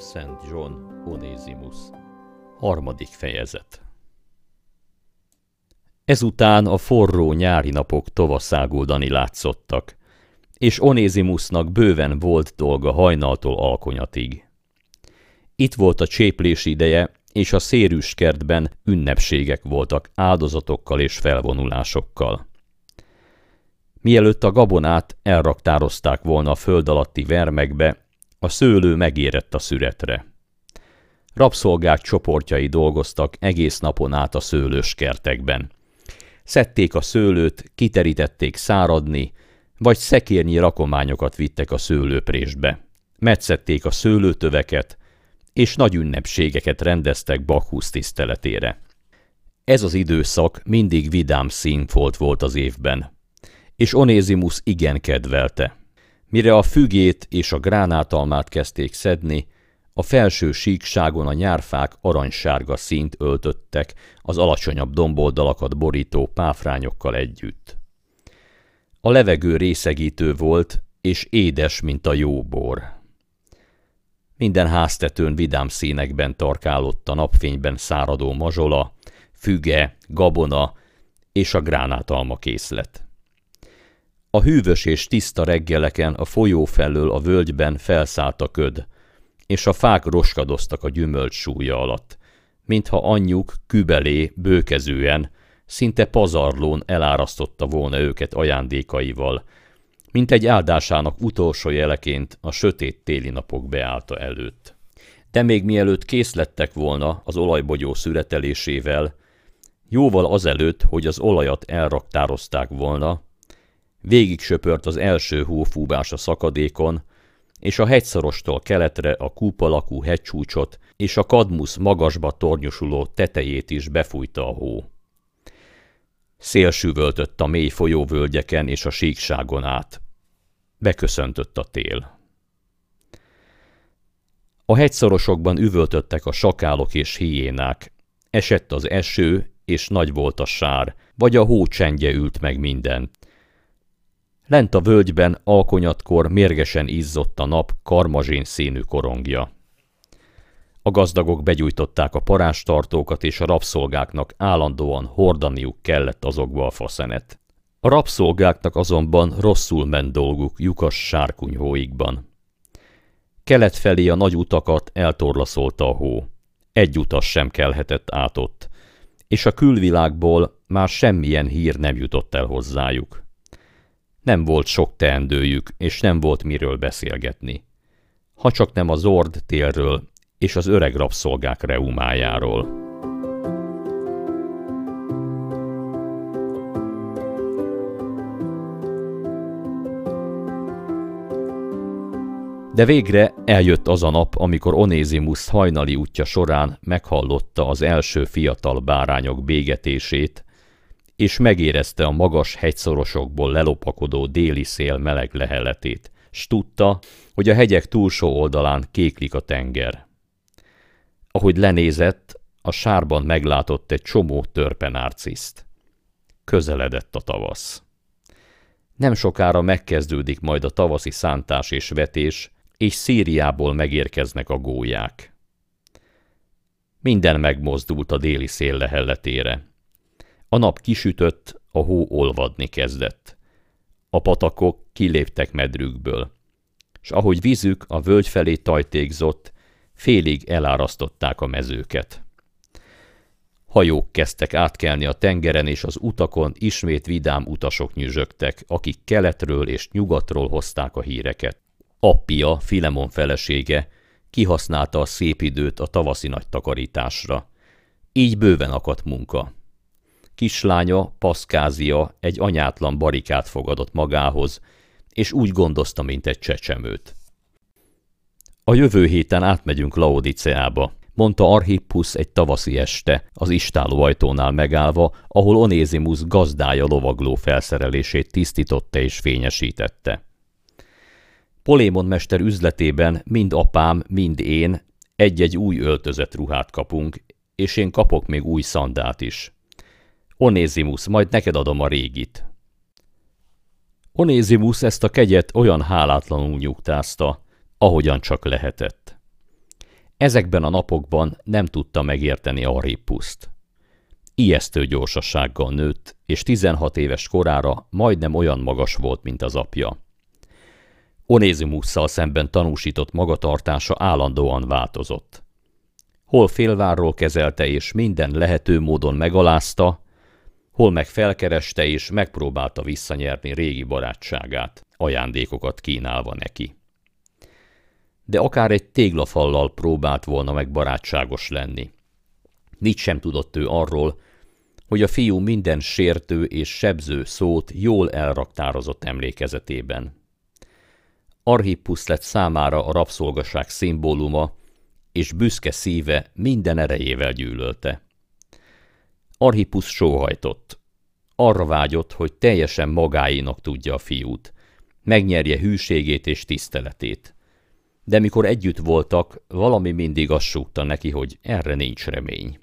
Szent John Onézimus Harmadik fejezet Ezután a forró nyári napok tovaszágoldani látszottak, és Onézimusnak bőven volt dolga hajnaltól alkonyatig. Itt volt a cséplés ideje, és a szérűs kertben ünnepségek voltak áldozatokkal és felvonulásokkal. Mielőtt a gabonát elraktározták volna a föld alatti vermekbe, a szőlő megérett a szüretre. Rabszolgák csoportjai dolgoztak egész napon át a szőlős kertekben. Szedték a szőlőt, kiterítették száradni, vagy szekérnyi rakományokat vittek a szőlőprésbe. Metszették a szőlőtöveket, és nagy ünnepségeket rendeztek Bakhusz tiszteletére. Ez az időszak mindig vidám színfolt volt az évben, és Onézimus igen kedvelte. Mire a fügét és a gránátalmát kezdték szedni, a felső síkságon a nyárfák aranysárga színt öltöttek az alacsonyabb domboldalakat borító páfrányokkal együtt. A levegő részegítő volt, és édes, mint a jó bor. Minden háztetőn vidám színekben tarkálott a napfényben száradó mazsola, füge, gabona és a gránátalma készlet. A hűvös és tiszta reggeleken a folyó felől a völgyben felszállt a köd, és a fák roskadoztak a gyümölcs súlya alatt, mintha anyjuk kübelé, bőkezően, szinte pazarlón elárasztotta volna őket ajándékaival, mint egy áldásának utolsó jeleként a sötét téli napok beállta előtt. De még mielőtt kész lettek volna az olajbogyó szüretelésével, jóval azelőtt, hogy az olajat elraktározták volna, Végig söpört az első hófúvás a szakadékon, és a hegyszorostól keletre a kúpalakú hegycsúcsot és a kadmusz magasba tornyosuló tetejét is befújta a hó. Szél a mély folyóvölgyeken és a síkságon át. Beköszöntött a tél. A hegyszorosokban üvöltöttek a sakálok és hiénák. Esett az eső, és nagy volt a sár, vagy a hó csendje ült meg mindent. Lent a völgyben alkonyatkor mérgesen izzott a nap karmazsén színű korongja. A gazdagok begyújtották a parástartókat, és a rabszolgáknak állandóan hordaniuk kellett azokba a faszenet. A rabszolgáknak azonban rosszul ment dolguk lyukas sárkunyhóikban. Kelet felé a nagy utakat eltorlaszolta a hó. Egy utas sem kelhetett át ott, és a külvilágból már semmilyen hír nem jutott el hozzájuk. Nem volt sok teendőjük, és nem volt miről beszélgetni. Ha csak nem a Zord télről és az öreg rabszolgák reumájáról. De végre eljött az a nap, amikor Onézimus hajnali útja során meghallotta az első fiatal bárányok bégetését, és megérezte a magas hegyszorosokból lelopakodó déli szél meleg leheletét, s tudta, hogy a hegyek túlsó oldalán kéklik a tenger. Ahogy lenézett, a sárban meglátott egy csomó törpenárciszt. Közeledett a tavasz. Nem sokára megkezdődik majd a tavaszi szántás és vetés, és Szíriából megérkeznek a gólyák. Minden megmozdult a déli szél lehelletére. A nap kisütött, a hó olvadni kezdett. A patakok kiléptek medrükből, és ahogy vízük a völgy felé tajtékzott, félig elárasztották a mezőket. Hajók kezdtek átkelni a tengeren, és az utakon ismét vidám utasok nyüzsögtek, akik keletről és nyugatról hozták a híreket. Appia, Filemon felesége, kihasználta a szép időt a tavaszi nagy takarításra. Így bőven akadt munka. Kislánya, Paszkázia egy anyátlan barikát fogadott magához, és úgy gondozta, mint egy csecsemőt. A jövő héten átmegyünk Laodiceába, mondta Arhippus egy tavaszi este, az istáló ajtónál megállva, ahol Onézimus gazdája lovagló felszerelését tisztította és fényesítette. Polémon mester üzletében mind apám, mind én egy-egy új öltözött ruhát kapunk, és én kapok még új szandát is. Onézimus, majd neked adom a régit. Onézimus ezt a kegyet olyan hálátlanul nyugtázta, ahogyan csak lehetett. Ezekben a napokban nem tudta megérteni Arhippuszt. Ijesztő gyorsasággal nőtt, és 16 éves korára majdnem olyan magas volt, mint az apja. Onézimusszal szemben tanúsított magatartása állandóan változott. Hol félvárról kezelte és minden lehető módon megalázta, hol meg felkereste és megpróbálta visszanyerni régi barátságát, ajándékokat kínálva neki. De akár egy téglafallal próbált volna meg barátságos lenni. Nincs sem tudott ő arról, hogy a fiú minden sértő és sebző szót jól elraktározott emlékezetében. Arhippus lett számára a rabszolgaság szimbóluma, és büszke szíve minden erejével gyűlölte. Arhippus sóhajtott. Arra vágyott, hogy teljesen magáénak tudja a fiút, megnyerje hűségét és tiszteletét. De mikor együtt voltak, valami mindig azt súgta neki, hogy erre nincs remény.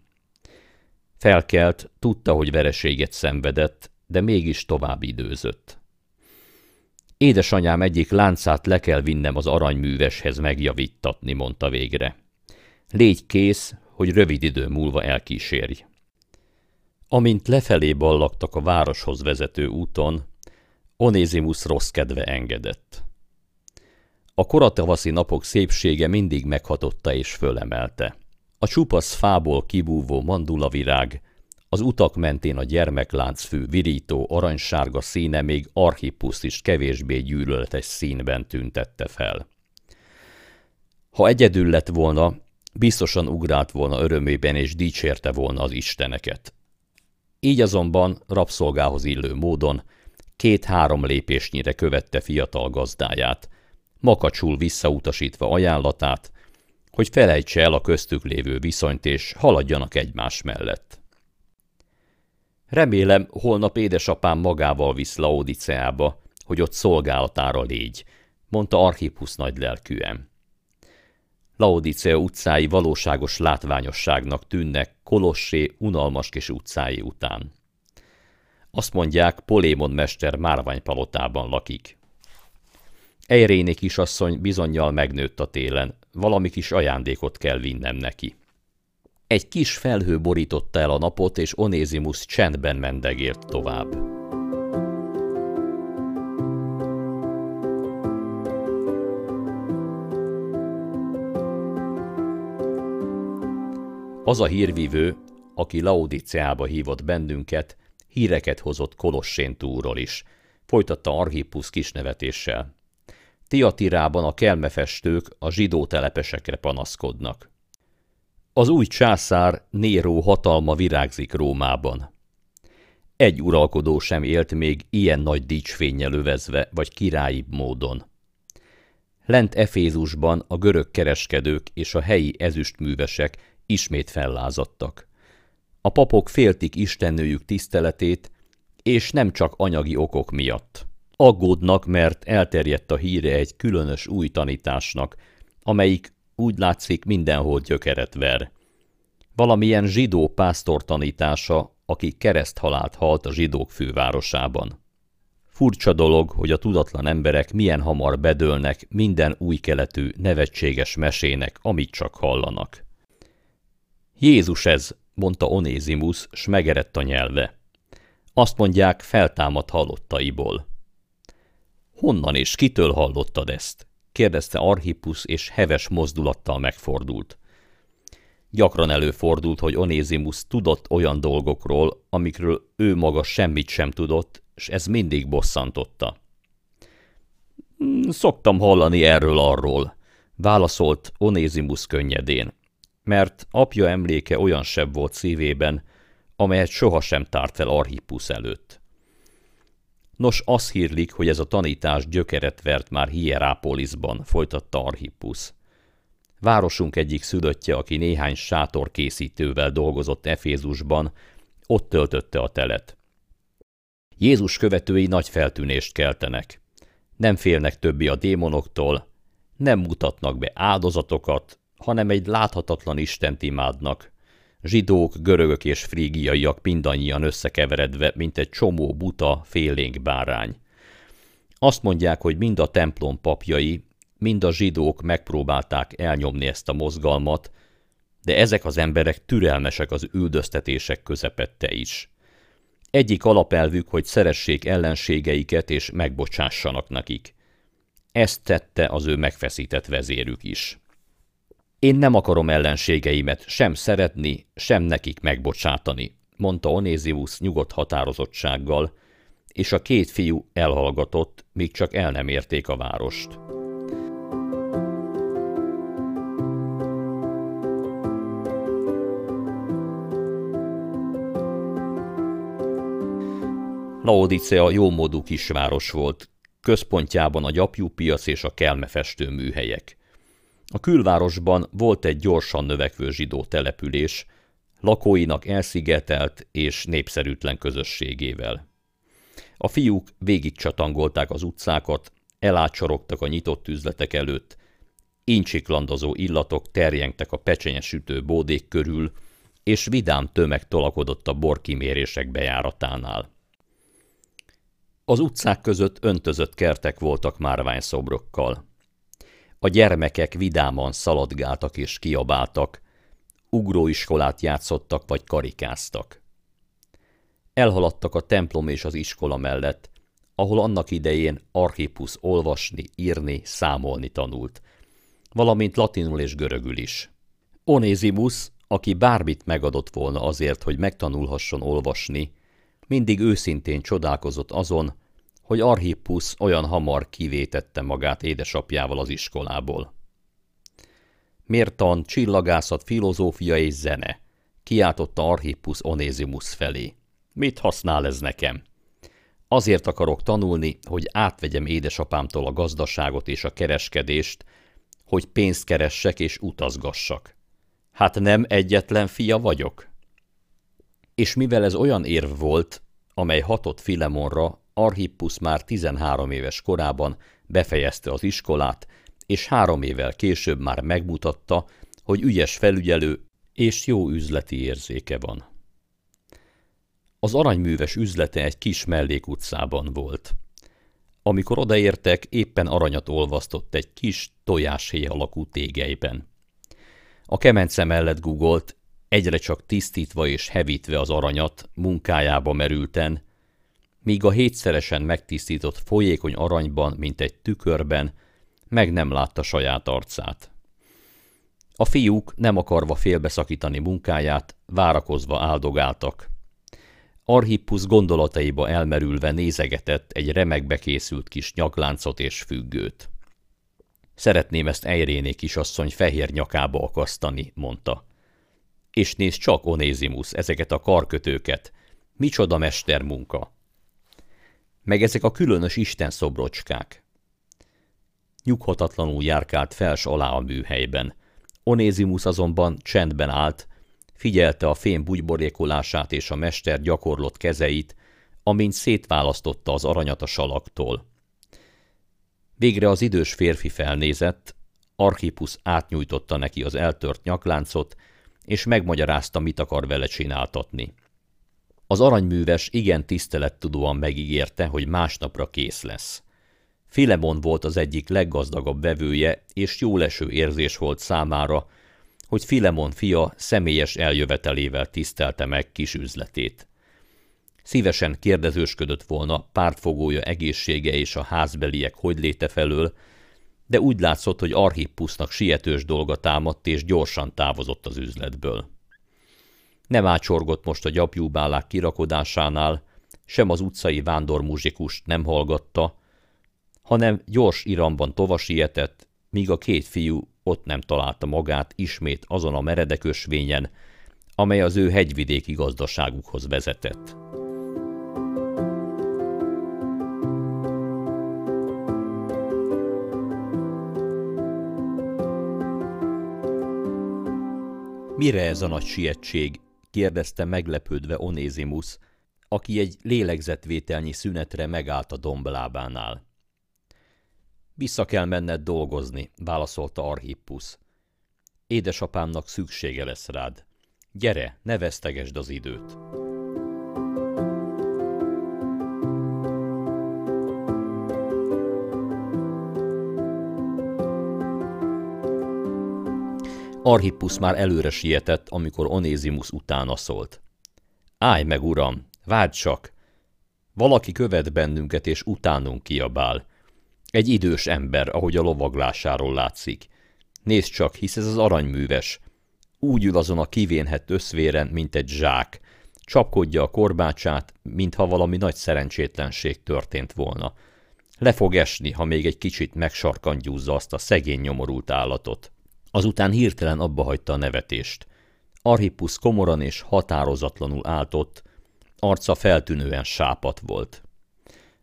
Felkelt, tudta, hogy vereséget szenvedett, de mégis tovább időzött. Édesanyám egyik láncát le kell vinnem az aranyműveshez megjavítatni, mondta végre. Légy kész, hogy rövid idő múlva elkísérj. Amint lefelé ballagtak a városhoz vezető úton, Onézimus rossz kedve engedett. A koratavaszi napok szépsége mindig meghatotta és fölemelte. A csupasz fából kibúvó mandulavirág, az utak mentén a gyermekláncfű virító aranysárga színe még Archippuszt is kevésbé gyűlöletes színben tüntette fel. Ha egyedül lett volna, biztosan ugrált volna örömében és dicsérte volna az isteneket. Így azonban rabszolgához illő módon két-három lépésnyire követte fiatal gazdáját, makacsul visszautasítva ajánlatát, hogy felejtse el a köztük lévő viszonyt, és haladjanak egymás mellett. Remélem, holnap édesapám magával visz Laodiceába, hogy ott szolgálatára légy, mondta Archippus nagy lelkűen. Laodicea utcái valóságos látványosságnak tűnnek Kolossé unalmas kis utcái után. Azt mondják, Polémon mester márványpalotában lakik. Ejréni kisasszony bizonyal megnőtt a télen, valami kis ajándékot kell vinnem neki. Egy kis felhő borította el a napot, és Onézimus csendben mendegért tovább. Az a hírvívő, aki Laodiceába hívott bennünket, híreket hozott Kolossén túról is, folytatta Archippus kisnevetéssel. Tiatirában a kelmefestők a zsidó telepesekre panaszkodnak. Az új császár Néró hatalma virágzik Rómában. Egy uralkodó sem élt még ilyen nagy dicsfénnyel övezve, vagy királyibb módon. Lent Efézusban a görög kereskedők és a helyi ezüstművesek ismét fellázadtak. A papok féltik istennőjük tiszteletét, és nem csak anyagi okok miatt. Aggódnak, mert elterjedt a híre egy különös új tanításnak, amelyik úgy látszik mindenhol gyökeret ver. Valamilyen zsidó pásztor tanítása, aki kereszthalált halt a zsidók fővárosában. Furcsa dolog, hogy a tudatlan emberek milyen hamar bedőlnek minden új keletű, nevetséges mesének, amit csak hallanak. Jézus ez, mondta Onézimus, s megerett a nyelve. Azt mondják, feltámad halottaiból. Honnan és kitől hallottad ezt? kérdezte Archippus, és heves mozdulattal megfordult. Gyakran előfordult, hogy Onézimus tudott olyan dolgokról, amikről ő maga semmit sem tudott, és ez mindig bosszantotta. Hmm, szoktam hallani erről-arról, válaszolt Onézimus könnyedén, mert apja emléke olyan sebb volt szívében, amelyet sohasem tárt fel Archippus előtt. Nos, az hírlik, hogy ez a tanítás gyökeret vert már Hierápolisban, folytatta Archippus. Városunk egyik szülöttje, aki néhány sátorkészítővel dolgozott Efézusban, ott töltötte a telet. Jézus követői nagy feltűnést keltenek. Nem félnek többi a démonoktól, nem mutatnak be áldozatokat, hanem egy láthatatlan Istent imádnak, Zsidók, görögök és frígiaiak mindannyian összekeveredve, mint egy csomó buta, félénk bárány. Azt mondják, hogy mind a templom papjai, mind a zsidók megpróbálták elnyomni ezt a mozgalmat, de ezek az emberek türelmesek az üldöztetések közepette is. Egyik alapelvük, hogy szeressék ellenségeiket és megbocsássanak nekik. Ezt tette az ő megfeszített vezérük is. Én nem akarom ellenségeimet sem szeretni, sem nekik megbocsátani, mondta Onézius nyugodt határozottsággal, és a két fiú elhallgatott, míg csak el nem érték a várost. Laodicea jómódú kisváros volt, központjában a gyapjúpiac és a kelmefestő műhelyek. A külvárosban volt egy gyorsan növekvő zsidó település, lakóinak elszigetelt és népszerűtlen közösségével. A fiúk végig csatangolták az utcákat, elácsorogtak a nyitott üzletek előtt, incsiklandozó illatok terjengtek a pecsenyesütő bódék körül, és vidám tömeg tolakodott a borkimérések bejáratánál. Az utcák között öntözött kertek voltak márványszobrokkal. A gyermekek vidáman szaladgáltak és kiabáltak, ugróiskolát játszottak vagy karikáztak. Elhaladtak a templom és az iskola mellett, ahol annak idején Archippus olvasni, írni, számolni tanult, valamint latinul és görögül is. Onézimus, aki bármit megadott volna azért, hogy megtanulhasson olvasni, mindig őszintén csodálkozott azon, hogy Archippus olyan hamar kivétette magát édesapjával az iskolából. Mértan, csillagászat, filozófia és zene, kiáltotta Archippus Onézimus felé. Mit használ ez nekem? Azért akarok tanulni, hogy átvegyem édesapámtól a gazdaságot és a kereskedést, hogy pénzt keressek és utazgassak. Hát nem egyetlen fia vagyok? És mivel ez olyan érv volt, amely hatott Filemonra, Archippus már 13 éves korában befejezte az iskolát, és három évvel később már megmutatta, hogy ügyes felügyelő és jó üzleti érzéke van. Az aranyműves üzlete egy kis mellékutcában volt. Amikor odaértek, éppen aranyat olvasztott egy kis tojáshéj alakú tégelyben. A kemence mellett gugolt, egyre csak tisztítva és hevítve az aranyat, munkájába merülten, míg a hétszeresen megtisztított folyékony aranyban, mint egy tükörben, meg nem látta saját arcát. A fiúk nem akarva félbeszakítani munkáját, várakozva áldogáltak. Arhippus gondolataiba elmerülve nézegetett egy remekbe készült kis nyakláncot és függőt. Szeretném ezt Eiréné kisasszony fehér nyakába akasztani, mondta. És nézd csak, Onézimus, ezeket a karkötőket. Micsoda mestermunka! Meg ezek a különös isten szobrocskák. Nyughatatlanul járkált fels alá a műhelyben. Onézimus azonban csendben állt, figyelte a fém bugyborékolását és a mester gyakorlott kezeit, amint szétválasztotta az aranyat a salaktól. Végre az idős férfi felnézett, Archippus átnyújtotta neki az eltört nyakláncot, és megmagyarázta, mit akar vele csináltatni. Az aranyműves igen tisztelettudóan megígérte, hogy másnapra kész lesz. Filemon volt az egyik leggazdagabb vevője, és jóleső érzés volt számára, hogy Filemon fia személyes eljövetelével tisztelte meg kis üzletét. Szívesen kérdezősködött volna pártfogója egészsége és a házbeliek hogy léte felől, de úgy látszott, hogy Archippusnak sietős dolga támadt, és gyorsan távozott az üzletből. Nem ácsorgott most a gyapjúbálák kirakodásánál, sem az utcai vándormuzsikust nem hallgatta, hanem gyors iramban tovasietett, míg a két fiú ott nem találta magát ismét azon a meredek ösvényen, amely az ő hegyvidéki gazdaságukhoz vezetett. Mire ez a nagy sietség? Kérdezte meglepődve Onézimus, aki egy lélegzetvételnyi szünetre megállt a domblábánál. Vissza kell menned dolgozni, válaszolta Arhippus. Édesapámnak szüksége lesz rád. Gyere, ne vesztegesd az időt. Arhippus már előre sietett, amikor Onézimus utána szólt. Állj meg, uram, várj csak! Valaki követ bennünket, és utánunk kiabál. Egy idős ember, ahogy a lovaglásáról látszik. Nézd csak, hisz ez az aranyműves. Úgy ül azon a kivénhet összvéren, mint egy zsák. Csapkodja a korbácsát, mintha valami nagy szerencsétlenség történt volna. Le fog esni, ha még egy kicsit megsarkantyúzza azt a szegény nyomorult állatot. Azután hirtelen abba hagyta a nevetést. Arhippus komoran és határozatlanul állt ott, arca feltűnően sápat volt.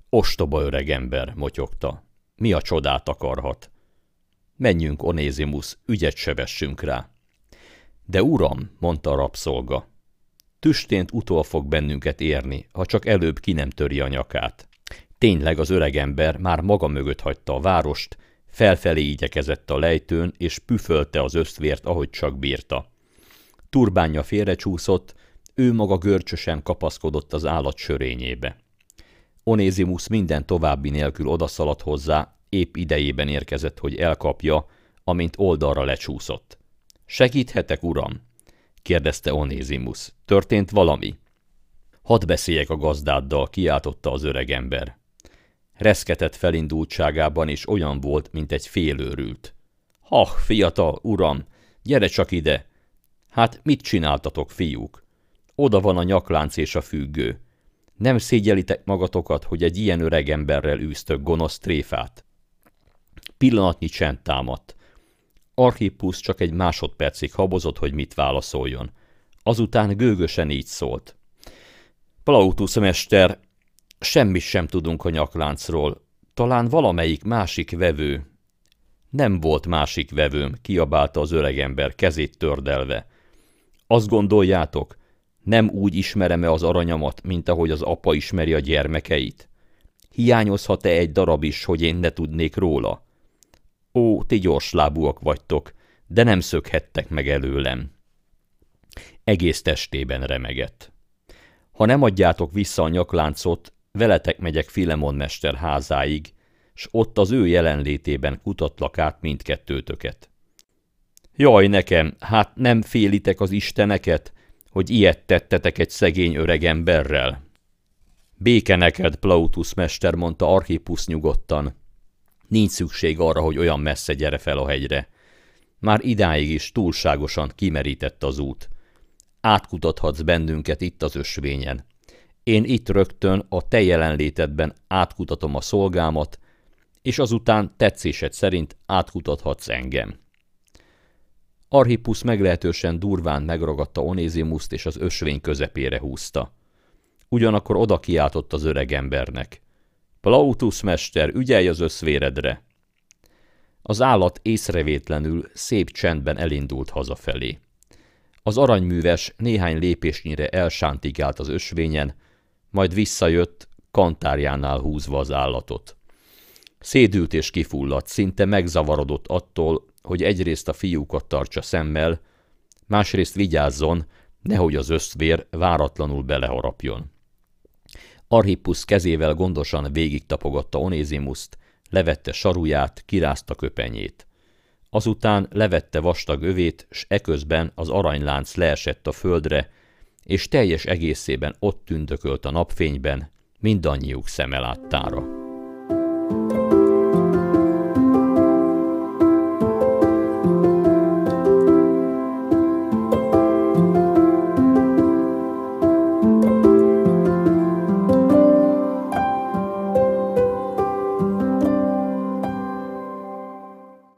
Ostoba öreg ember, motyogta. Mi a csodát akarhat? Menjünk, Onézimus, ügyet sebessünk rá. De uram, mondta a rabszolga, tüstént utol fog bennünket érni, ha csak előbb ki nem töri a nyakát. Tényleg az öregember már maga mögött hagyta a várost, felfelé igyekezett a lejtőn, és püfölte az ösztvért, ahogy csak bírta. Turbánja félrecsúszott, ő maga görcsösen kapaszkodott az állat sörényébe. Onézimus minden további nélkül odaszaladt hozzá, épp idejében érkezett, hogy elkapja, amint oldalra lecsúszott. Segíthetek, uram? kérdezte Onézimus. Történt valami? Hadd beszéljek a gazdáddal, kiáltotta az öregember. Reszketett felindultságában, és olyan volt, mint egy félőrült. Ha, fiatal, uram, gyere csak ide! Hát mit csináltatok, fiúk? Oda van a nyaklánc és a függő. Nem szégyelitek magatokat, hogy egy ilyen öregemberrel űztök gonosz tréfát? Pillanatnyi csend támadt. Archippus csak egy másodpercig habozott, hogy mit válaszoljon. Azután gőgösen így szólt. Plautus mester, semmit sem tudunk a nyakláncról. Talán valamelyik másik vevő. Nem volt másik vevőm, kiabálta az öregember, kezét tördelve. Azt gondoljátok, nem úgy ismerem-e az aranyamat, mint ahogy az apa ismeri a gyermekeit? Hiányozhat-e egy darab is, hogy én ne tudnék róla? Ó, ti gyorslábúak vagytok, de nem szökhettek meg előlem. Egész testében remegett. Ha nem adjátok vissza a nyakláncot, veletek megyek Filemon mester házáig, s ott az ő jelenlétében kutatlak át mindkettőtöket. Jaj nekem, hát nem félitek az isteneket, hogy ilyet tettetek egy szegény öreg emberrel? Béke neked, Plautus mester, mondta Archippus nyugodtan. Nincs szükség arra, hogy olyan messze gyere fel a hegyre. Már idáig is túlságosan kimerített az út. Átkutathatsz bennünket itt az ösvényen. Én itt rögtön a te jelenlétedben átkutatom a szolgámat, és azután tetszésed szerint átkutathatsz engem. Arhippus meglehetősen durván megragadta Onézimuszt és az ösvény közepére húzta. Ugyanakkor oda kiáltott az öreg embernek. Plautus mester, ügyelj az összvéredre! Az állat észrevétlenül szép csendben elindult hazafelé. Az aranyműves néhány lépésnyire elsántigált az ösvényen, majd visszajött, kantárjánál húzva az állatot. Szédült és kifulladt, szinte megzavarodott attól, hogy egyrészt a fiúkat tartsa szemmel, másrészt vigyázzon, nehogy az összvér váratlanul beleharapjon. Arhippus kezével gondosan végig tapogatta Onézimuszt, levette saruját, kirázta köpenyét. Azután levette vastag övét, s eközben az aranylánc leesett a földre, és teljes egészében ott tündökölt a napfényben, mindannyiuk szeme láttára.